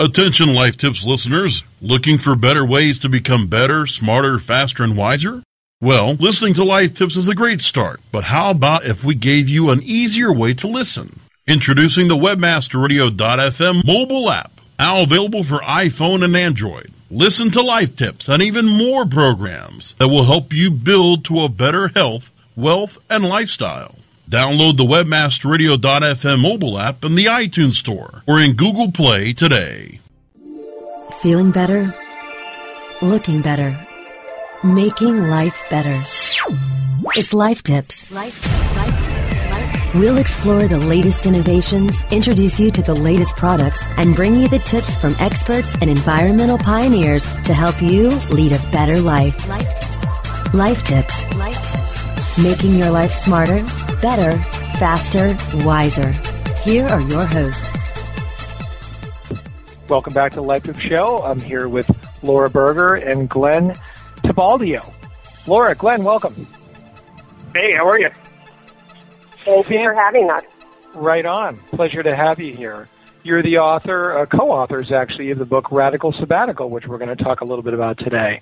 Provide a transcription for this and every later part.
Attention Life Tips listeners, looking for better ways to become better, smarter, faster, and wiser? Well, listening to Life Tips is a great start, but how about if we gave you an easier way to listen? Introducing the WebmasterRadio.fm mobile app, now available for iPhone and Android. Listen to Life Tips and even more programs that will help you build to a better health, wealth, and lifestyle. Download the WebmasterRadio.fm mobile app in the iTunes Store or in Google Play today. Feeling better? Looking better? Making life better. It's Life Tips. Life, life, We'll explore the latest innovations, introduce you to the latest products, and bring you the tips from experts and environmental pioneers to help you lead a better life. Life Tips. Life Tips. Making your life smarter, better, faster, wiser. Here are your hosts. Welcome back to the Life of Show. I'm here with Laura Berger and Glenn Tibaldeo. Laura, Glenn, welcome. Hey, how are you? Thank you for having us. Right on. Pleasure to have you here. You're the author, uh, co-authors actually, of the book Radical Sabbatical, which we're going to talk a little bit about today.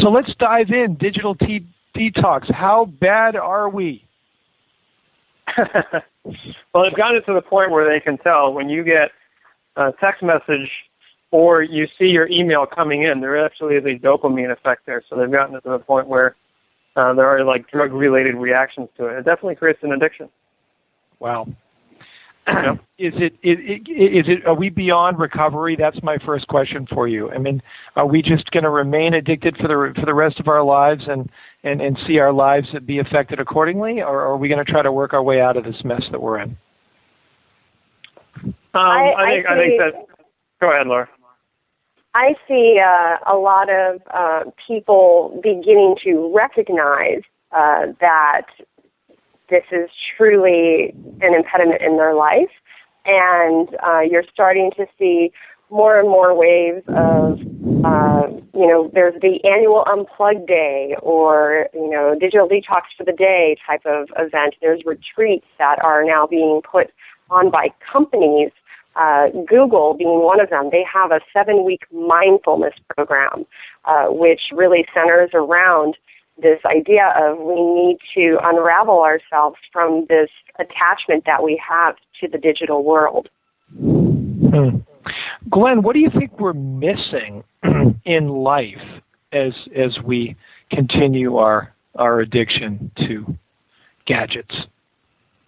So let's dive in. Digital tea detox. How bad are we? well, they've gotten to the point where they can tell when you get a text message or you see your email coming in, there actually is a dopamine effect there. So they've gotten to the point where uh, there are like drug related reactions to it. It definitely creates an addiction. Wow. is it is, is it are we beyond recovery? That's my first question for you. I mean are we just going to remain addicted for the for the rest of our lives and and and see our lives be affected accordingly or are we going to try to work our way out of this mess that we're in? Um, I, I, think I, I think that go ahead laura. I see uh, a lot of uh, people beginning to recognize uh, that this is truly an impediment in their life. And uh, you're starting to see more and more waves of, uh, you know, there's the annual unplug day or, you know, digital detox for the day type of event. There's retreats that are now being put on by companies. Uh, Google being one of them, they have a seven week mindfulness program, uh, which really centers around this idea of we need to unravel ourselves from this attachment that we have to the digital world. Hmm. Glenn, what do you think we're missing in life as as we continue our our addiction to gadgets?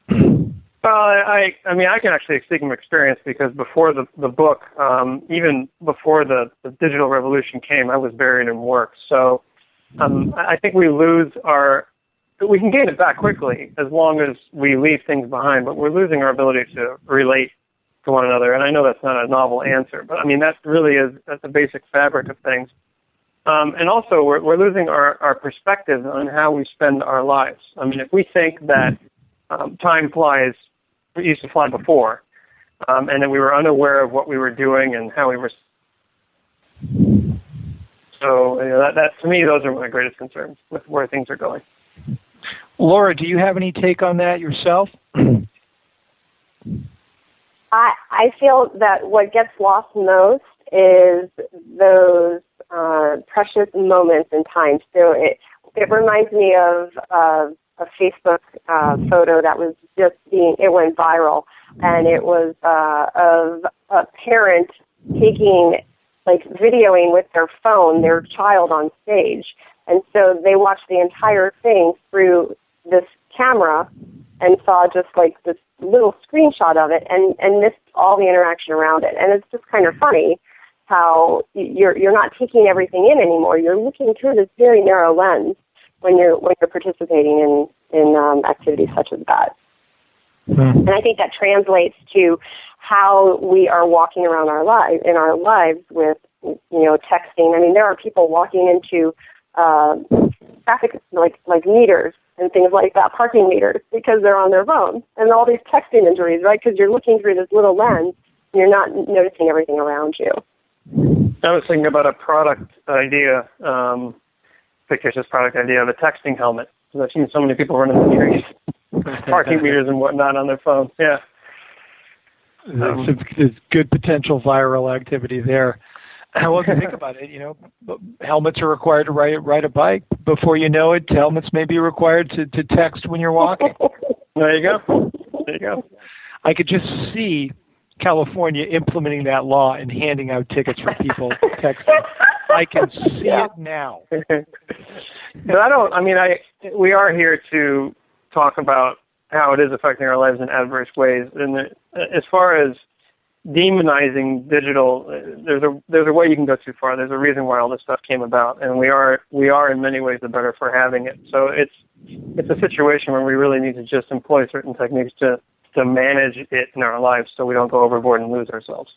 Well, I, I mean, I can actually speak from experience because before the the book, um, even before the, the digital revolution came, I was buried in work. So um, I think we lose our, we can gain it back quickly as long as we leave things behind, but we're losing our ability to relate to one another. And I know that's not a novel answer, but I mean, that really is, that's the basic fabric of things. Um, and also, we're, we're losing our, our perspective on how we spend our lives. I mean, if we think that um, time flies, it used to fly before, um, and that we were unaware of what we were doing and how we were so you know, that, that to me, those are my greatest concerns with where things are going. Laura, do you have any take on that yourself? I I feel that what gets lost most is those uh, precious moments in time. So it it reminds me of uh, a Facebook uh, photo that was just being it went viral, and it was uh, of a parent taking like videoing with their phone their child on stage. And so they watched the entire thing through this camera and saw just like this little screenshot of it and, and missed all the interaction around it. And it's just kind of funny how you're you're not taking everything in anymore. You're looking through this very narrow lens when you're when you're participating in in um, activities such as that. Mm. And I think that translates to how we are walking around our lives in our lives with you know texting. I mean, there are people walking into uh, traffic like like meters and things like that, parking meters, because they're on their phone, and all these texting injuries, right? Because you're looking through this little lens, and you're not noticing everything around you. I was thinking about a product idea, um, fictitious product idea of a texting helmet. Because I've seen so many people running the streets, parking meters and whatnot on their phones. Yeah. There's, um, there's good potential viral activity there. Well, if you think about it, you know, helmets are required to ride ride a bike. Before you know it, helmets may be required to to text when you're walking. there you go. There you go. I could just see California implementing that law and handing out tickets for people texting. I can see yeah. it now. but I don't. I mean, I we are here to talk about how it is affecting our lives in adverse ways. And as far as demonizing digital, there's a there's a way you can go too far. There's a reason why all this stuff came about, and we are we are in many ways the better for having it. So it's it's a situation where we really need to just employ certain techniques to to manage it in our lives, so we don't go overboard and lose ourselves.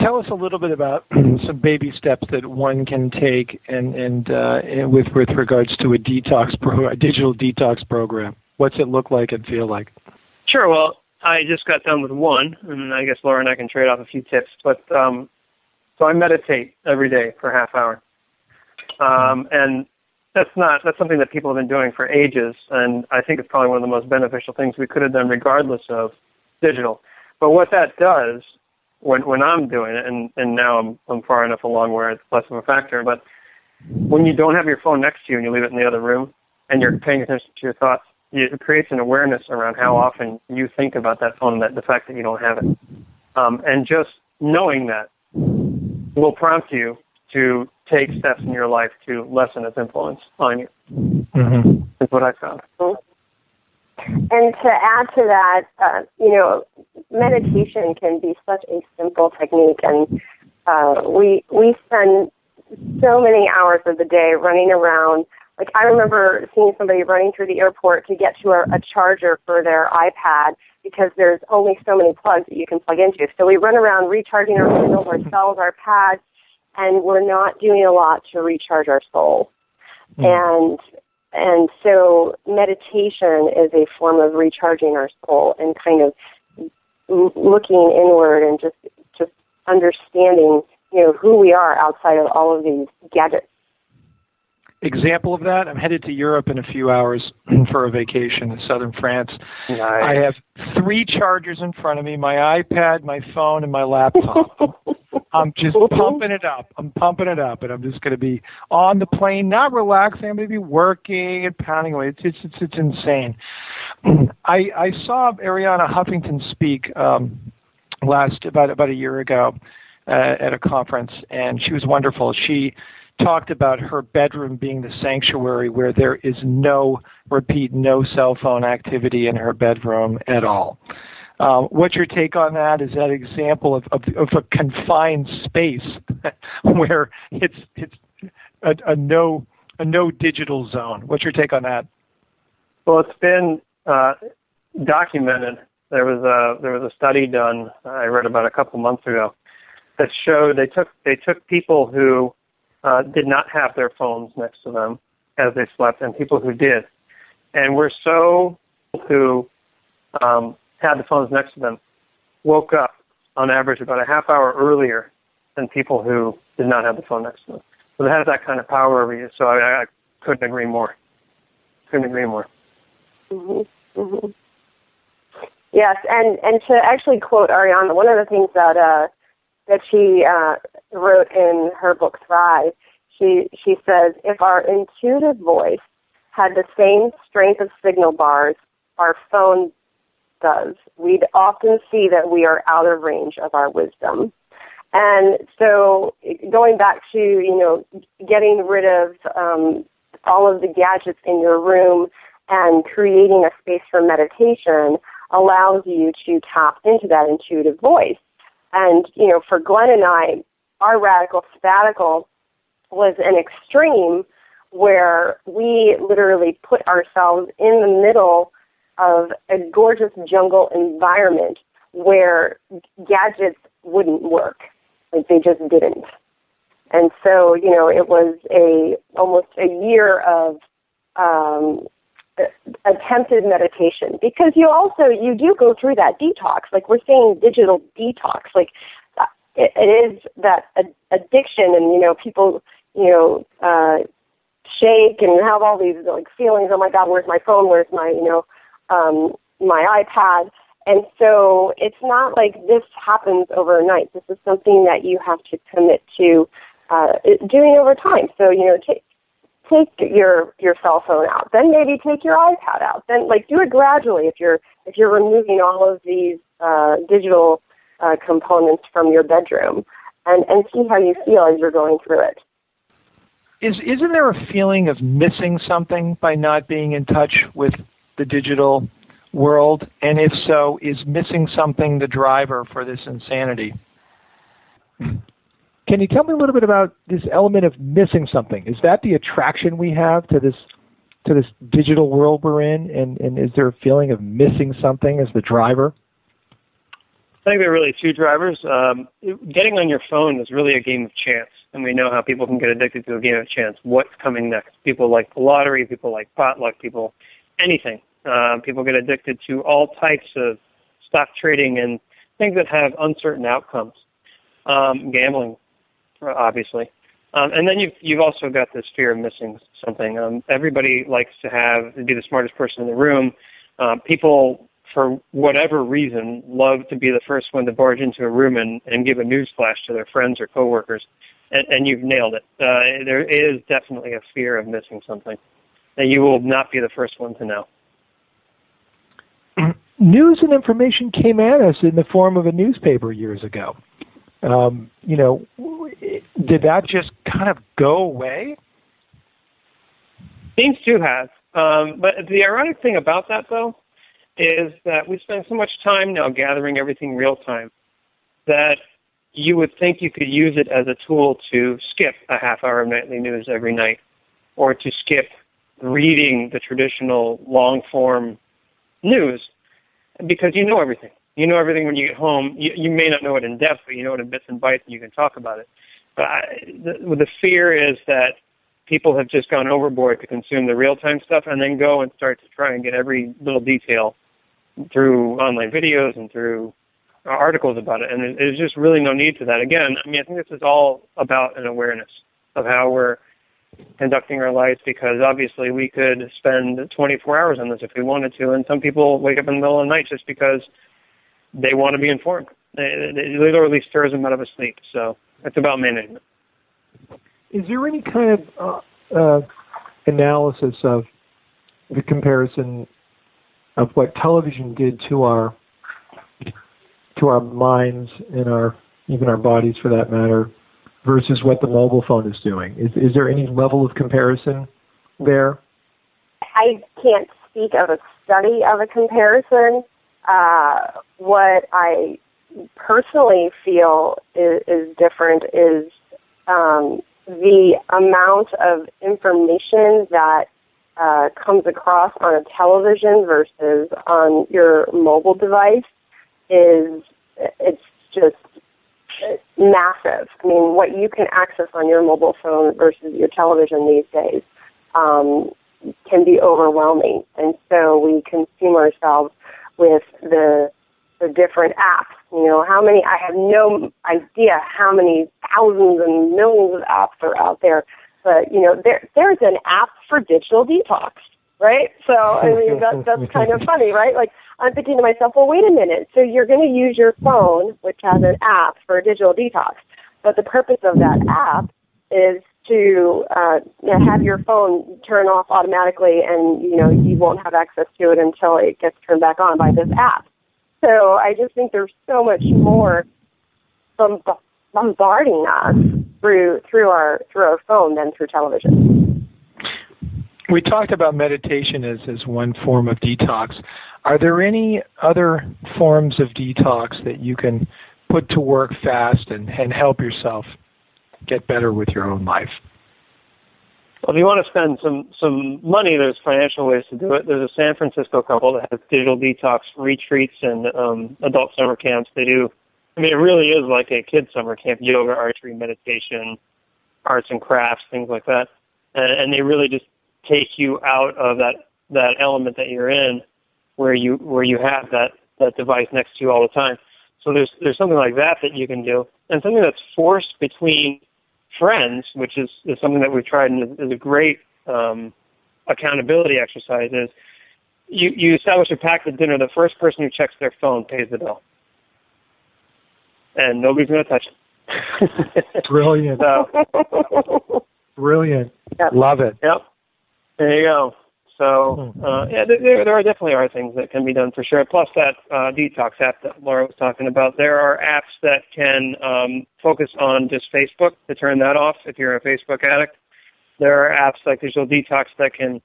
Tell us a little bit about some baby steps that one can take, and and, uh, with with regards to a detox pro, a digital detox program. What's it look like and feel like? Sure. Well, I just got done with one, and I guess Laura and I can trade off a few tips. But um, so I meditate every day for a half hour, um, and that's not that's something that people have been doing for ages, and I think it's probably one of the most beneficial things we could have done, regardless of digital. But what that does when when I'm doing it, and and now I'm I'm far enough along where it's less of a factor, but when you don't have your phone next to you and you leave it in the other room, and you're paying attention to your thoughts, it creates an awareness around how often you think about that phone that the fact that you don't have it. Um, and just knowing that will prompt you to take steps in your life to lessen its influence on you. Mm-hmm. Is what I found. And to add to that, uh, you know, meditation can be such a simple technique, and uh, we we spend so many hours of the day running around like I remember seeing somebody running through the airport to get to a, a charger for their iPad because there's only so many plugs that you can plug into. So we run around recharging our Kindles, our cells, our pads, and we're not doing a lot to recharge our soul. Mm. And and so meditation is a form of recharging our soul and kind of looking inward and just just understanding you know who we are outside of all of these gadgets example of that, I'm headed to Europe in a few hours for a vacation in southern France. Nice. I have three chargers in front of me my iPad, my phone, and my laptop. I'm just pumping it up. I'm pumping it up, and I'm just going to be on the plane, not relaxing. I'm going to be working and pounding away. It's it's it's, it's insane. I I saw Arianna Huffington speak um, last about about a year ago uh, at a conference, and she was wonderful. She talked about her bedroom being the sanctuary where there is no, repeat, no cell phone activity in her bedroom at all. Um, what's your take on that? Is that an example of, of, of a confined space where it's it's a, a, no a no digital zone? What's your take on that? Well, it's been uh, documented. There was a there was a study done I read about a couple months ago that showed they took they took people who uh, did not have their phones next to them as they slept, and people who did. And we're so who um, had the phones next to them woke up on average about a half hour earlier than people who did not have the phone next to them. So it has that kind of power over you. So I, I couldn't agree more. Couldn't agree more. Mm-hmm. Mm-hmm. Yes, and and to actually quote Arianna, one of the things that uh, that she uh, wrote in her book Thrive. She she says if our intuitive voice had the same strength of signal bars our phone does, we'd often see that we are out of range of our wisdom. And so, going back to you know getting rid of um, all of the gadgets in your room and creating a space for meditation allows you to tap into that intuitive voice. And, you know, for Glenn and I, our radical sabbatical was an extreme where we literally put ourselves in the middle of a gorgeous jungle environment where gadgets wouldn't work. Like they just didn't. And so, you know, it was a almost a year of um, attempted meditation. Because you also you do go through that detox. Like we're saying digital detox. Like uh, it, it is that ad- addiction and you know people you know uh shake and have all these like feelings oh my god where's my phone? Where's my you know um my ipad? And so it's not like this happens overnight. This is something that you have to commit to uh, doing over time. So, you know, take your your cell phone out, then maybe take your iPad out. Then like do it gradually if you're if you're removing all of these uh, digital uh, components from your bedroom, and and see how you feel as you're going through it. Is isn't there a feeling of missing something by not being in touch with the digital world? And if so, is missing something the driver for this insanity? Can you tell me a little bit about this element of missing something? Is that the attraction we have to this to this digital world we're in, and, and is there a feeling of missing something as the driver? I think there are really two drivers. Um, getting on your phone is really a game of chance, and we know how people can get addicted to a game of chance. What's coming next? People like the lottery, people like potluck, people anything. Uh, people get addicted to all types of stock trading and things that have uncertain outcomes. Um, gambling, obviously. Um, and then you've you've also got this fear of missing something. Um, everybody likes to have to be the smartest person in the room. Uh, people, for whatever reason, love to be the first one to barge into a room and, and give a news flash to their friends or coworkers. And, and you've nailed it. Uh, there is definitely a fear of missing something, and you will not be the first one to know news and information came at us in the form of a newspaper years ago. Um, you know, did that just kind of go away? Seems to have. Um, but the ironic thing about that, though, is that we spend so much time now gathering everything real time that you would think you could use it as a tool to skip a half hour of nightly news every night or to skip reading the traditional long form news because you know everything. You know everything when you get home. You, you may not know it in depth, but you know it in bits and bytes, and you can talk about it. I, the, the fear is that people have just gone overboard to consume the real time stuff, and then go and start to try and get every little detail through online videos and through articles about it. And there's just really no need to that. Again, I mean, I think this is all about an awareness of how we're conducting our lives because obviously we could spend 24 hours on this if we wanted to, and some people wake up in the middle of the night just because they want to be informed. It, it literally stirs them out of a sleep. So it's about management. Is there any kind of uh, uh, analysis of the comparison of what television did to our to our minds and our even our bodies for that matter versus what the mobile phone is doing? Is, is there any level of comparison there? I can't speak of a study of a comparison. Uh, what I personally feel is, is different is um, the amount of information that uh, comes across on a television versus on your mobile device is it's just massive. I mean, what you can access on your mobile phone versus your television these days um, can be overwhelming, and so we consume ourselves with the the different apps. You know, how many? I have no idea how many thousands and millions of apps are out there, but you know, there there's an app for digital detox, right? So I mean, that, that's kind of funny, right? Like I'm thinking to myself, well, wait a minute. So you're going to use your phone, which has an app for a digital detox, but the purpose of that app is to uh, have your phone turn off automatically, and you know you won't have access to it until it gets turned back on by this app. So I just think there's so much more bombarding us through through our through our phone than through television. We talked about meditation as, as one form of detox. Are there any other forms of detox that you can put to work fast and, and help yourself get better with your own life? Well, if you want to spend some some money, there's financial ways to do it. There's a San Francisco couple that has digital detox retreats and um, adult summer camps. They do. I mean, it really is like a kid summer camp: yoga, archery, meditation, arts and crafts, things like that. And, and they really just take you out of that that element that you're in where you where you have that that device next to you all the time. So there's there's something like that that you can do, and something that's forced between friends, which is, is something that we've tried and is, is a great um, accountability exercise. Is you you establish a pact at dinner. The first person who checks their phone pays the bill, and nobody's going to touch it. Brilliant. so, Brilliant. Yep. Love it. Yep. There you go. So Hmm. uh, yeah, there, there are definitely are things that can be done for sure. Plus that uh, detox app that Laura was talking about. There are apps that can um, focus on just Facebook to turn that off if you're a Facebook addict. There are apps like Digital Detox that can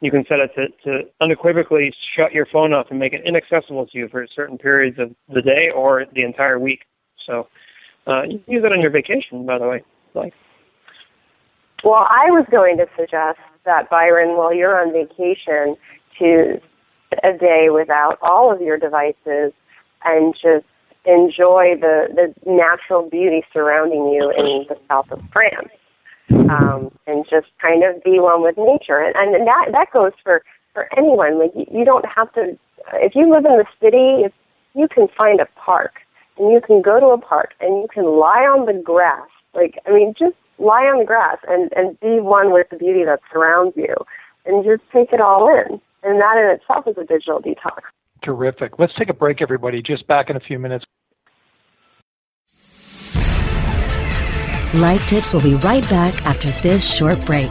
you can set it to, to unequivocally shut your phone off and make it inaccessible to you for certain periods of the day or the entire week. So uh, you can use that on your vacation, by the way. Like Well, I was going to suggest that Byron, while you're on vacation, to a day without all of your devices and just enjoy the, the natural beauty surrounding you in the south of France. Um, and just kind of be one with nature. And, and that, that goes for, for anyone. Like you, you don't have to, if you live in the city, if you can find a park and you can go to a park and you can lie on the grass. Like, I mean, just lie on the grass and, and be one with the beauty that surrounds you and just take it all in. And that in itself is a digital detox. Terrific. Let's take a break, everybody. Just back in a few minutes. Life Tips will be right back after this short break.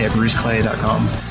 at bruceclay.com.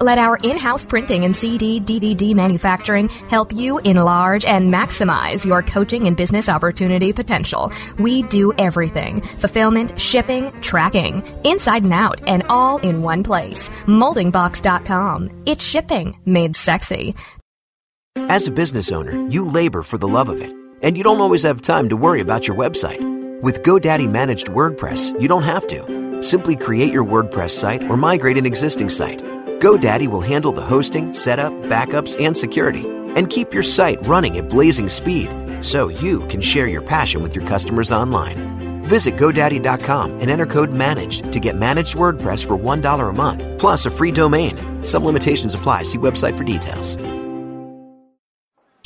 let our in-house printing and CD, DVD manufacturing help you enlarge and maximize your coaching and business opportunity potential. We do everything. Fulfillment, shipping, tracking, inside and out, and all in one place. Moldingbox.com. It's shipping made sexy. As a business owner, you labor for the love of it, and you don't always have time to worry about your website. With GoDaddy Managed WordPress, you don't have to. Simply create your WordPress site or migrate an existing site. GoDaddy will handle the hosting, setup, backups, and security, and keep your site running at blazing speed so you can share your passion with your customers online. Visit GoDaddy.com and enter code MANAGED to get managed WordPress for $1 a month, plus a free domain. Some limitations apply. See website for details.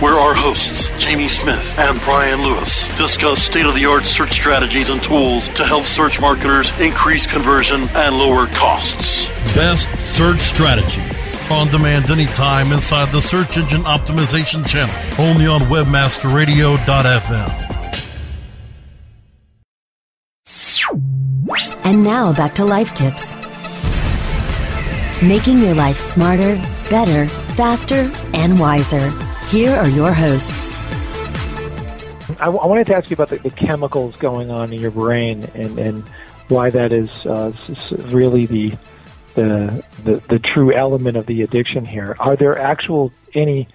Where our hosts, Jamie Smith and Brian Lewis, discuss state of the art search strategies and tools to help search marketers increase conversion and lower costs. Best search strategies. On demand anytime inside the Search Engine Optimization channel. Only on WebmasterRadio.fm. And now back to life tips. Making your life smarter, better, faster, and wiser. Here are your hosts. I, I wanted to ask you about the, the, chemicals going on in your brain and, and why that is uh, really the, the, the the true element of the addiction here. Are there actual any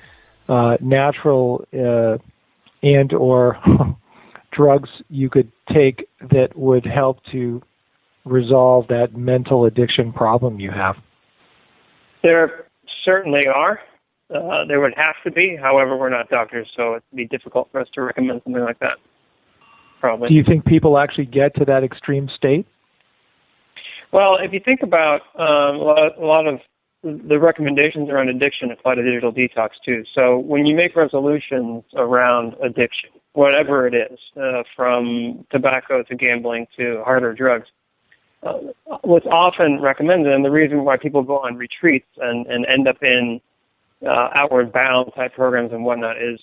uh, natural uh, and or drugs you could take that would help to resolve that mental addiction problem you have? There certainly are. Uh, there would have to be. However, we're not doctors, so it'd be difficult for us to recommend something like that. Probably. Do you think people actually get to that extreme state? Well, if you think about um, a, lot, a lot of the recommendations around addiction apply to digital detox too. So when you make resolutions around addiction, whatever it is, uh, from tobacco to gambling to harder drugs, uh, what's often recommended, and the reason why people go on retreats and, and end up in uh, outward bound type programs and whatnot, is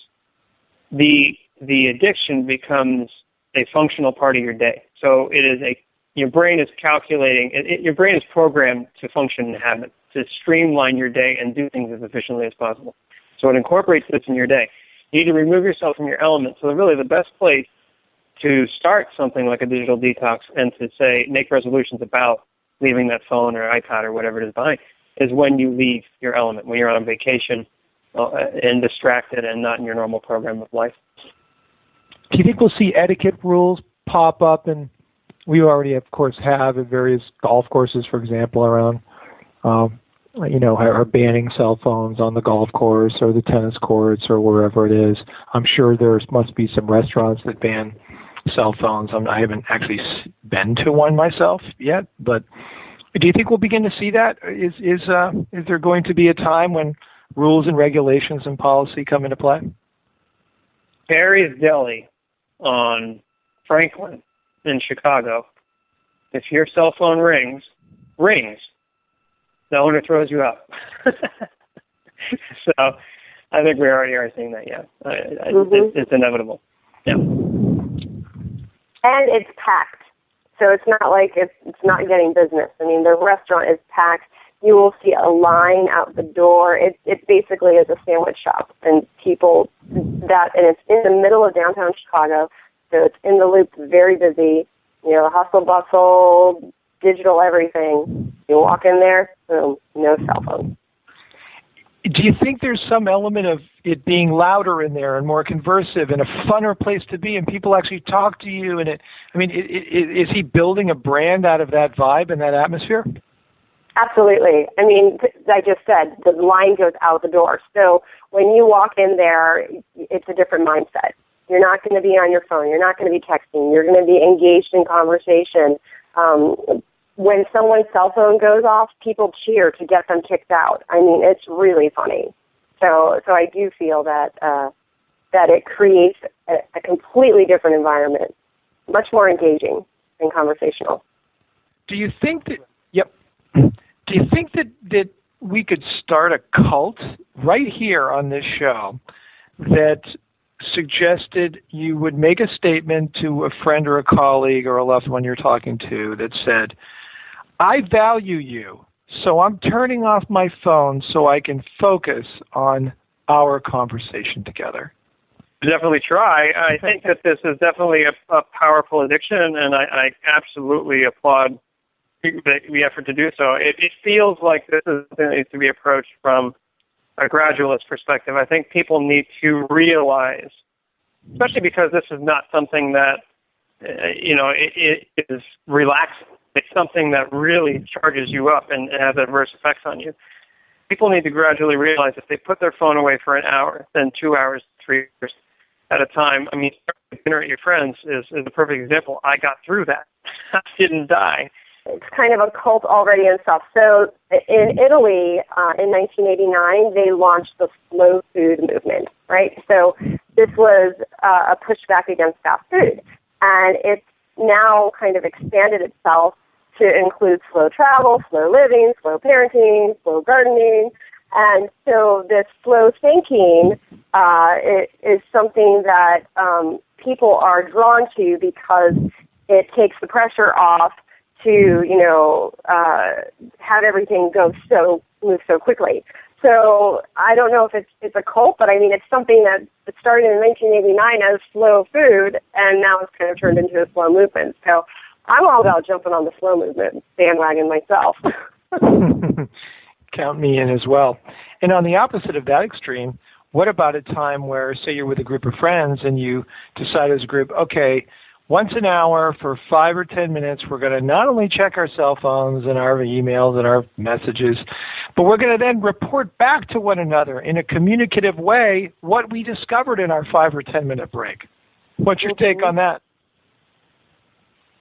the the addiction becomes a functional part of your day. So it is a your brain is calculating. It, it, your brain is programmed to function in habits, to streamline your day and do things as efficiently as possible. So it incorporates this in your day. You need to remove yourself from your element. So really, the best place to start something like a digital detox and to say make resolutions about leaving that phone or iPad or whatever it is behind is when you leave your element, when you're on vacation uh, and distracted and not in your normal program of life. Do you think we'll see etiquette rules pop up and we already of course have at various golf courses for example around um, you know are banning cell phones on the golf course or the tennis courts or wherever it is i'm sure there must be some restaurants that ban cell phones. I'm, I haven't actually been to one myself yet, but do you think we'll begin to see that? Is is uh, is there going to be a time when rules and regulations and policy come into play? Harry's Deli on Franklin in Chicago. If your cell phone rings, rings, the owner throws you out. so I think we already are seeing that. Yeah, mm-hmm. it's, it's inevitable. Yeah and it's packed. So it's not like it's it's not getting business. I mean, the restaurant is packed. You will see a line out the door. It it basically is a sandwich shop, and people that and it's in the middle of downtown Chicago, so it's in the loop, very busy. You know, hustle bustle, digital everything. You walk in there, boom, no cell phone do you think there's some element of it being louder in there and more conversive and a funner place to be and people actually talk to you and it i mean it, it, is he building a brand out of that vibe and that atmosphere? Absolutely. I mean i just said the line goes out the door. So when you walk in there it's a different mindset. You're not going to be on your phone. You're not going to be texting. You're going to be engaged in conversation. Um, when someone's cell phone goes off, people cheer to get them kicked out. I mean, it's really funny. So, so I do feel that uh, that it creates a, a completely different environment, much more engaging and conversational. Do you think that? Yep. Do you think that that we could start a cult right here on this show that suggested you would make a statement to a friend or a colleague or a loved one you're talking to that said, I value you, so I'm turning off my phone so I can focus on our conversation together. Definitely try. I think that this is definitely a, a powerful addiction, and I, I absolutely applaud the, the, effort to do so. It, it feels like this is something that needs to be approached from a gradualist perspective. I think people need to realize, especially because this is not something that uh, you know it, it is relaxing it's something that really charges you up and, and has adverse effects on you. People need to gradually realize if they put their phone away for an hour, then two hours, three hours at a time. I mean, dinner at your friends is, is a perfect example. I got through that. I didn't die. It's kind of a cult already in itself. So in Italy, uh, in 1989, they launched the slow food movement, right? So this was uh, a pushback against fast food. And it's now kind of expanded itself to include slow travel, slow living, slow parenting, slow gardening. And so this slow thinking uh, is something that um, people are drawn to because it takes the pressure off to, you know, uh, have everything go so move so quickly. So I don't know if it's it's a cult, but I mean it's something that started in 1989 as slow food, and now it's kind of turned into a slow movement. So I'm all about jumping on the slow movement bandwagon myself. Count me in as well. And on the opposite of that extreme, what about a time where, say, you're with a group of friends and you decide as a group, okay, once an hour for five or ten minutes, we're going to not only check our cell phones and our emails and our messages, but we're going to then report back to one another in a communicative way what we discovered in our five or ten minute break. What's your take mm-hmm. on that?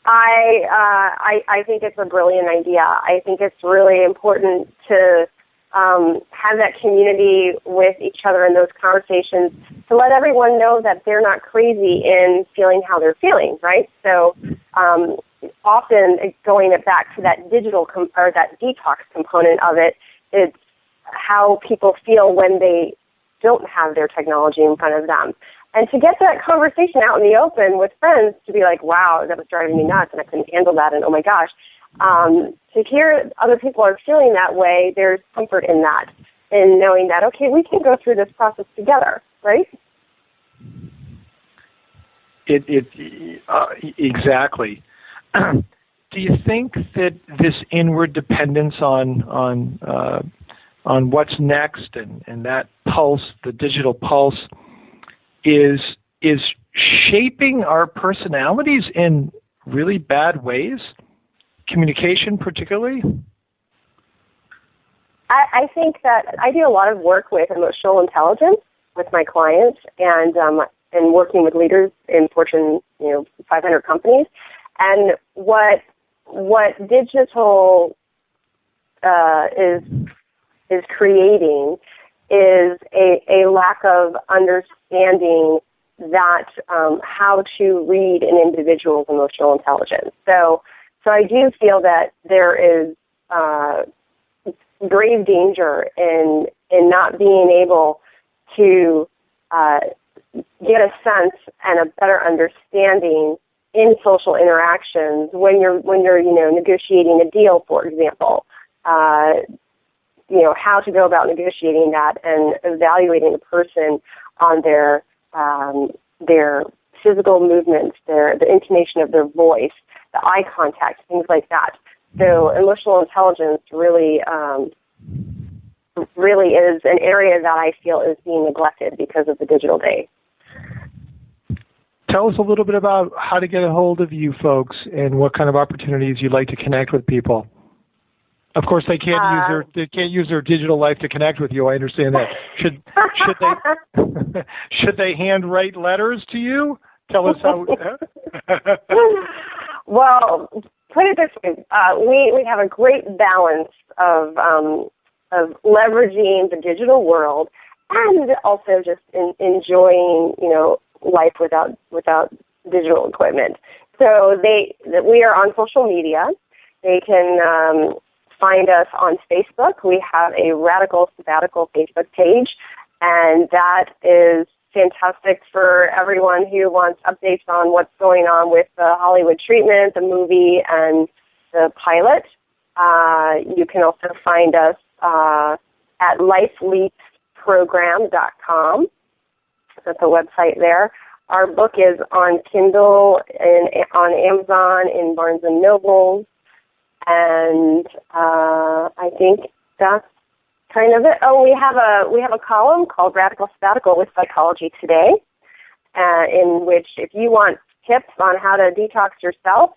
I, uh, I I think it's a brilliant idea. I think it's really important to um, have that community with each other in those conversations to let everyone know that they're not crazy in feeling how they're feeling, right? So um, often going back to that digital com- or that detox component of it, it's how people feel when they don't have their technology in front of them. And to get that conversation out in the open with friends to be like, wow, that was driving me nuts and I couldn't handle that and oh my gosh. Um, to hear other people are feeling that way, there's comfort in that, in knowing that, okay, we can go through this process together, right? It, it uh, exactly. Do you think that this inward dependence on on uh, on what's next and, and that pulse, the digital pulse, is is shaping our personalities in really bad ways? Communication, particularly. I, I think that I do a lot of work with emotional intelligence with my clients, and um, and working with leaders in Fortune, you know, 500 companies. And what what digital uh, is is creating is a, a lack of understanding that um, how to read an individual's emotional intelligence. So, so I do feel that there is uh, grave danger in in not being able to uh, get a sense and a better understanding in social interactions when you're when you're you know negotiating a deal, for example. Uh, you know how to go about negotiating that and evaluating a person on their um, their physical movements, their the intonation of their voice, the eye contact, things like that. So emotional intelligence really um, really is an area that I feel is being neglected because of the digital day. Tell us a little bit about how to get a hold of you folks and what kind of opportunities you'd like to connect with people. Of course, they can't uh, use their they can't use their digital life to connect with you. I understand that. Should should they should they handwrite letters to you? Tell us how. well, put it this way: uh, we we have a great balance of um, of leveraging the digital world and also just in, enjoying you know life without without digital equipment. So they we are on social media. They can um, find us on Facebook. We have a Radical Sabbatical Facebook page, and that is fantastic for everyone who wants updates on what's going on with the Hollywood treatment, the movie, and the pilot. Uh, you can also find us uh, at lifeleapsprogram.com. That's a website there. Our book is on Kindle and on Amazon, in Barnes and Noble, and uh, I think that's kind of it. Oh, we have a we have a column called Radical Sabbatical with Psychology Today, uh, in which if you want tips on how to detox yourself,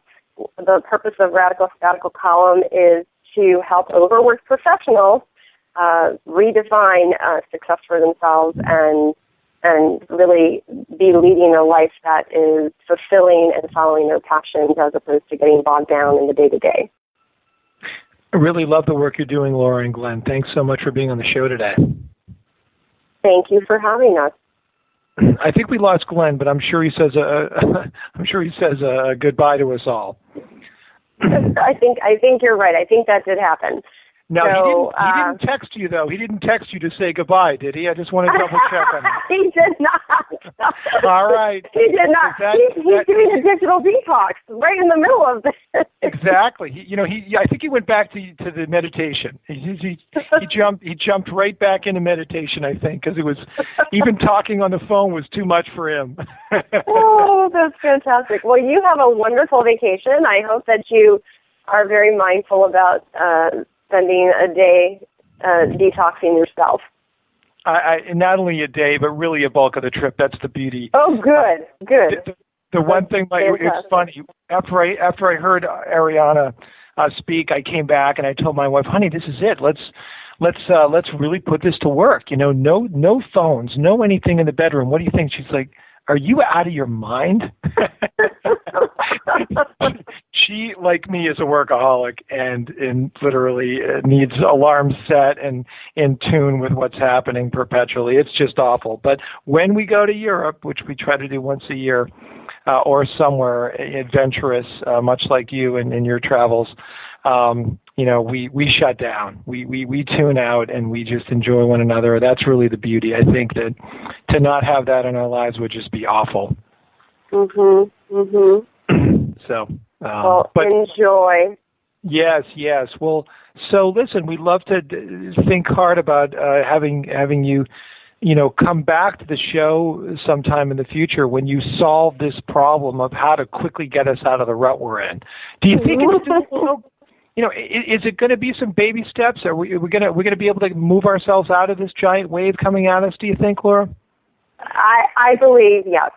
the purpose of Radical Sabbatical column is to help overworked professionals uh, redefine uh, success for themselves and and really be leading a life that is fulfilling and following their passions as opposed to getting bogged down in the day to day. I really love the work you're doing, Laura and Glenn. Thanks so much for being on the show today. Thank you for having us. I think we lost Glenn, but I'm sure he says uh, a, I'm sure he says a goodbye to us all. I think I think you're right. I think that did happen. No, so, he didn't. Uh, he didn't text you though. He didn't text you to say goodbye, did he? I just want to double check on that. he did not. All right. He did not. That, he, he's that, doing a digital detox right in the middle of this. exactly. He, you know, he. I think he went back to to the meditation. He he, he jumped. He jumped right back into meditation. I think because it was even talking on the phone was too much for him. oh, that's fantastic. Well, you have a wonderful vacation. I hope that you are very mindful about. Uh, spending a day uh, detoxing yourself. I, I, not only a day, but really a bulk of the trip. That's the beauty. Oh, good, good. The, the one thing, like, it's funny. After I after I heard Arianna uh, speak, I came back and I told my wife, "Honey, this is it. Let's let's uh, let's really put this to work. You know, no no phones, no anything in the bedroom. What do you think?" She's like, "Are you out of your mind?" she, like me, is a workaholic and and literally uh, needs alarms set and in tune with what's happening perpetually. It's just awful. But when we go to Europe, which we try to do once a year, uh, or somewhere adventurous, uh, much like you in, in your travels, um, you know, we, we shut down. We, we, we tune out and we just enjoy one another. That's really the beauty. I think that to not have that in our lives would just be awful. Mhm. Mhm. So, um, well, but enjoy. Yes, yes. Well, so listen, we'd love to d- think hard about uh, having having you, you know, come back to the show sometime in the future when you solve this problem of how to quickly get us out of the rut we're in. Do you think it's you know, you know, is it going to be some baby steps? Are we, are we going to we're going to be able to move ourselves out of this giant wave coming at us? Do you think, Laura? I I believe yes.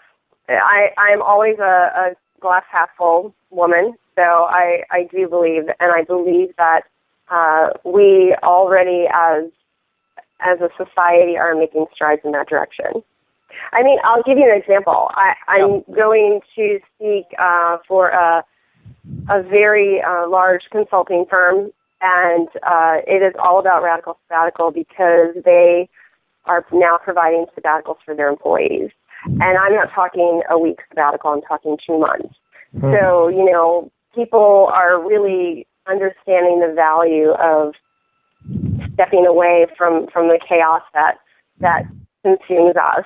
I I'm always a, a glass half full woman, so I I do believe, and I believe that uh, we already as as a society are making strides in that direction. I mean, I'll give you an example. I, I'm going to speak uh, for a a very uh, large consulting firm, and uh, it is all about radical sabbatical because they are now providing sabbaticals for their employees. And I'm not talking a week sabbatical, I'm talking two months. So, you know, people are really understanding the value of stepping away from, from the chaos that, that consumes us.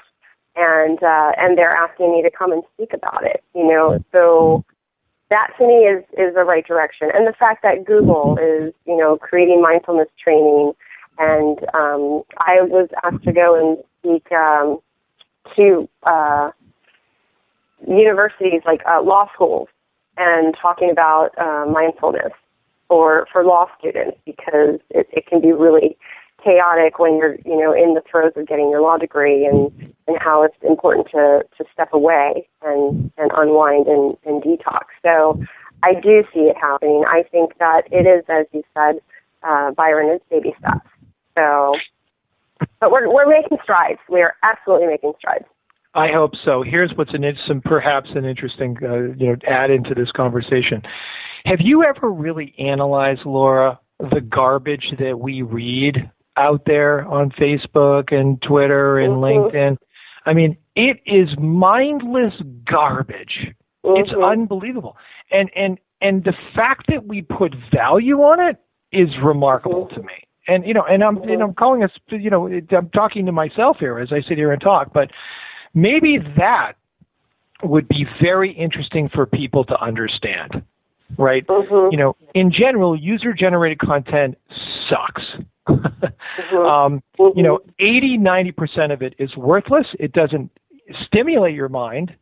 And, uh, and they're asking me to come and speak about it, you know, so that to me is, is the right direction. And the fact that Google is, you know, creating mindfulness training and, um, I was asked to go and speak, um, to, uh, universities like uh, law schools and talking about uh, mindfulness or for law students because it, it can be really chaotic when you're you know in the throes of getting your law degree and and how it's important to to step away and and unwind and, and detox. So I do see it happening. I think that it is, as you said, uh, Byron, it's baby steps. So, but we're we're making strides. We are absolutely making strides. I hope so. Here's what's an some perhaps an interesting uh, you know add into this conversation. Have you ever really analyzed, Laura, the garbage that we read out there on Facebook and Twitter and mm-hmm. LinkedIn? I mean, it is mindless garbage. Mm-hmm. It's unbelievable. And and and the fact that we put value on it is remarkable mm-hmm. to me. And you know, and I'm and I'm calling us, you know, I'm talking to myself here as I sit here and talk, but maybe that would be very interesting for people to understand right? Mm-hmm. You know in general user generated content sucks. Mm-hmm. Um, you know mm-hmm. 80 90% of it is worthless. It doesn't stimulate your mind.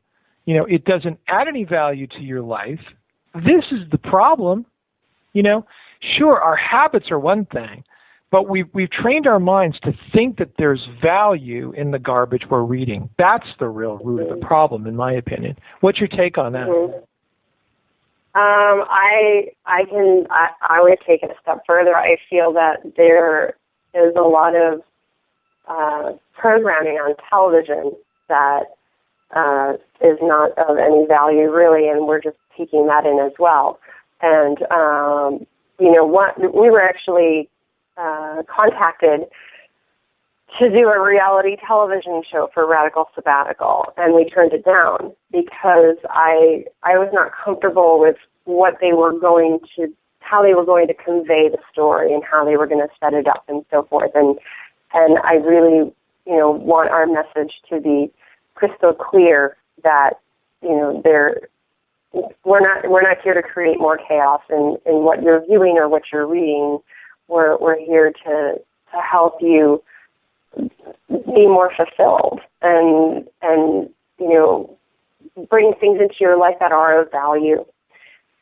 You know it doesn't add any value to your life. This is the problem. You know sure our habits are one thing but we've we've trained our minds to think that there's value in the garbage we're reading. That's the real root of the problem, in my opinion. What's your take on that? Um, I I can I, I would take it a step further. I feel that there is a lot of uh, programming on television that uh, is not of any value really, and we're just taking that in as well. And um, you know, what we were actually uh, contacted to do a reality television show for Radical Sabbatical, and we turned it down because I I was not comfortable with what they were going to how they were going to convey the story and how they were going to set it up and so forth. And and I really you know want our message to be crystal clear that you know there we're not we're not here to create more chaos in in what you're viewing or what you're reading we're we're here to to help you be more fulfilled and and you know bring things into your life that are of value.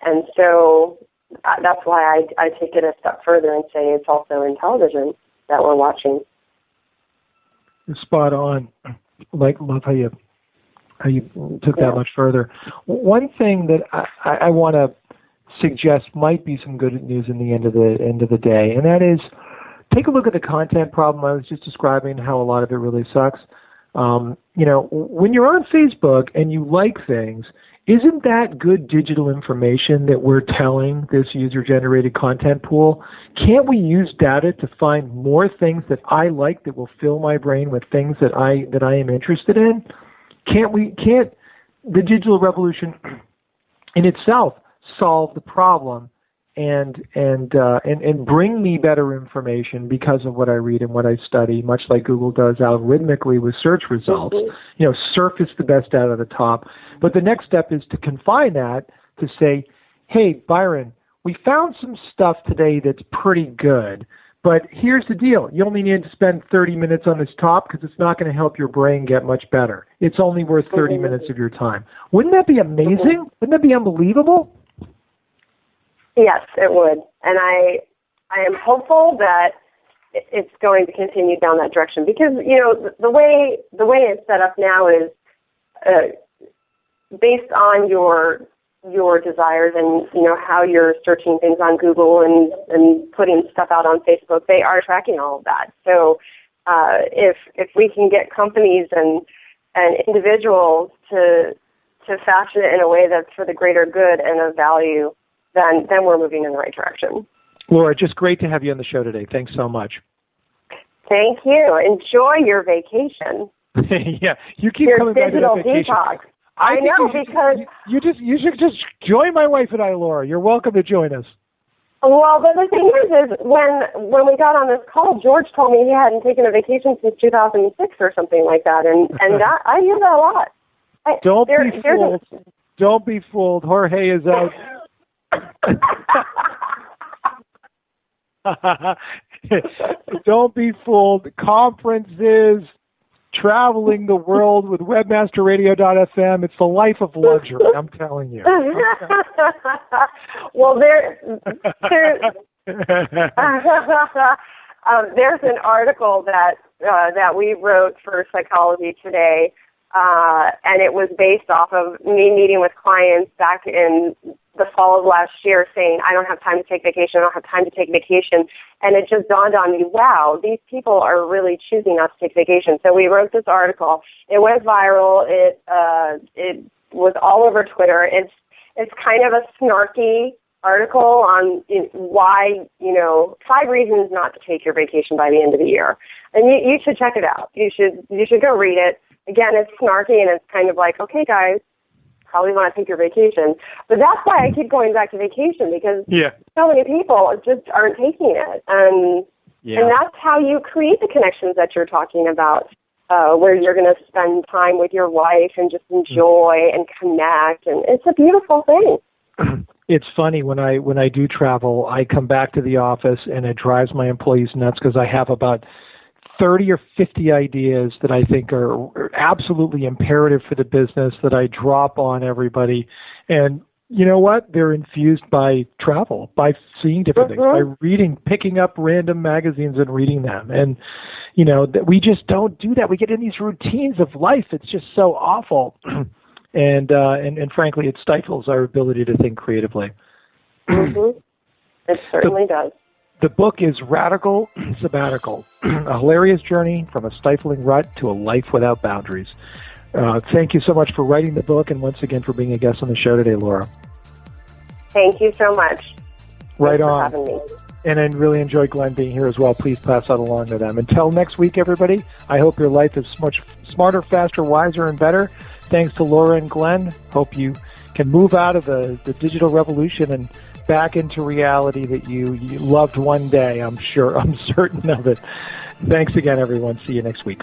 And so uh, that's why I I take it a step further and say it's also in television that we're watching. Spot on. Like love how you how you took that much further. One thing that I, I want to suggest might be some good news in the end of the end of the day, and that is take a look at the content problem I was just describing. How a lot of it really sucks. Um, you know, when you're on Facebook and you like things, isn't that good digital information that we're telling this user generated content pool? Can't we use data to find more things that I like that will fill my brain with things that I that I am interested in? Can't we can't the digital revolution in itself solve the problem and and uh, and and bring me better information because of what I read and what I study, much like Google does algorithmically with search results. Mm-hmm. You know, surface the best out of the top. But the next step is to confine that to say, hey, Byron, we found some stuff today that's pretty good. But here's the deal. You only need to spend 30 minutes on this top because it's not going to help your brain get much better. It's only worth 30 mm-hmm. minutes of your time. Wouldn't that be amazing? Mm-hmm. Wouldn't that be unbelievable? Yes, it would, and I I am hopeful that it's going to continue down that direction because you know the, way the way it's set up now is uh, based on your your desires and you know how you're searching things on Google and and putting stuff out on Facebook. They are tracking all of that. So uh, if if we can get companies and and individuals to to fashion it in a way that's for the greater good and of value then then we're moving in the right direction. Laura, just great to have you on the show today. Thanks so much. Thank you. Enjoy your vacation. yeah, you keep your coming back to that vacation. Detox. I, I know you because you, you just you should just join my wife and I, Laura. You're welcome to join us. Well, but the thing is, is when when we got on this call, George told me he hadn't taken a vacation since 2006 or something like that, and and that, I hear that a lot. I, Don't be fooled. Don't be fooled. Jorge is out Don't be fooled. Conferences, traveling the world with webmasterradio.fm. It's the life of luxury, I'm telling you. well, there, um, there's an article that uh, that we wrote for Psychology Today, uh, and it was based off of me meeting with clients back in the fall of last year saying, I don't have time to take vacation, I don't have time to take vacation. And it just dawned on me, wow, these people are really choosing not to take vacation. So we wrote this article. It went viral. It, uh, it was all over Twitter. It's, it's kind of a snarky article on why, you know, five reasons not to take your vacation by the end of the year. And you, you should check it out. You should, you should go read it. Again, it's snarky and it's kind of like, okay guys, probably want to take your vacation. But that's why I keep going back to vacation because yeah. so many people just aren't taking it. And yeah. and that's how you create the connections that you're talking about. Uh, where you're going to spend time with your wife and just enjoy mm-hmm. and connect, and it's a beautiful thing. it's funny when I when I do travel, I come back to the office and it drives my employees nuts because I have about 30 or 50 ideas that I think are absolutely imperative for the business that I drop on everybody. And you know what? They're infused by travel, by seeing different things, by mm-hmm. reading, picking up random magazines and reading them. And, you know, that we just don't do that. We get in these routines of life. It's just so awful. and, uh, and, and frankly, it stifles our ability to think creatively. Mm-hmm. It certainly the, does. The book is Radical Sabbatical, a hilarious journey from a stifling rut to a life without boundaries. Uh, thank you so much for writing the book and once again for being a guest on the show today, Laura. Thank you so much. Right Thanks on. And I really enjoyed Glenn being here as well. Please pass that along to them. Until next week, everybody, I hope your life is much smarter, faster, wiser, and better. Thanks to Laura and Glenn. Hope you can move out of the, the digital revolution and back into reality that you, you loved one day. I'm sure. I'm certain of it. Thanks again, everyone. See you next week.